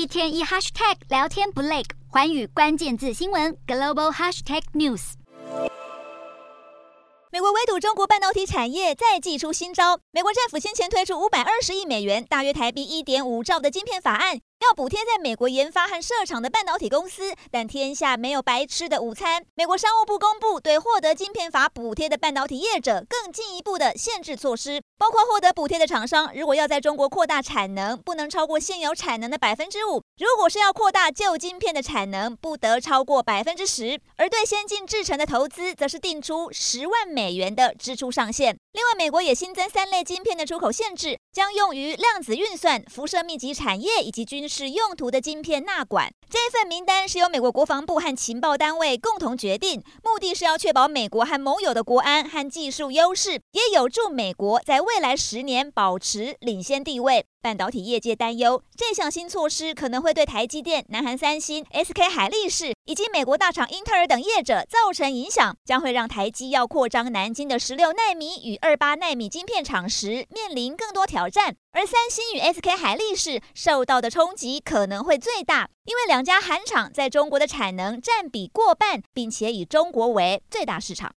一天一 hashtag 聊天不累，环宇关键字新闻 global hashtag news。美国围堵中国半导体产业再祭出新招，美国政府先前推出五百二十亿美元，大约台币一点五兆的晶片法案。要补贴在美国研发和设厂的半导体公司，但天下没有白吃的午餐。美国商务部公布对获得晶片法补贴的半导体业者更进一步的限制措施，包括获得补贴的厂商，如果要在中国扩大产能，不能超过现有产能的百分之五；如果是要扩大旧晶片的产能，不得超过百分之十。而对先进制程的投资，则是定出十万美元的支出上限。另外，美国也新增三类晶片的出口限制，将用于量子运算、辐射密集产业以及军事用途的晶片纳管。这份名单是由美国国防部和情报单位共同决定，目的是要确保美国和盟友的国安和技术优势，也有助美国在未来十年保持领先地位。半导体业界担忧，这项新措施可能会对台积电、南韩三星、SK 海力士以及美国大厂英特尔等业者造成影响，将会让台积要扩张南京的十六奈米与二八奈米晶片厂时面临更多挑战。而三星与 SK 海力士受到的冲击可能会最大，因为两家韩厂在中国的产能占比过半，并且以中国为最大市场。